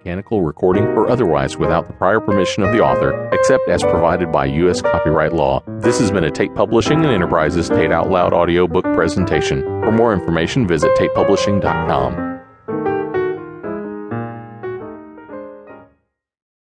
mechanical recording or otherwise without the prior permission of the author, except as provided by U.S. copyright law. This has been a Tate Publishing and Enterprises Tate Out Loud audiobook presentation. For more information, visit tatepublishing.com.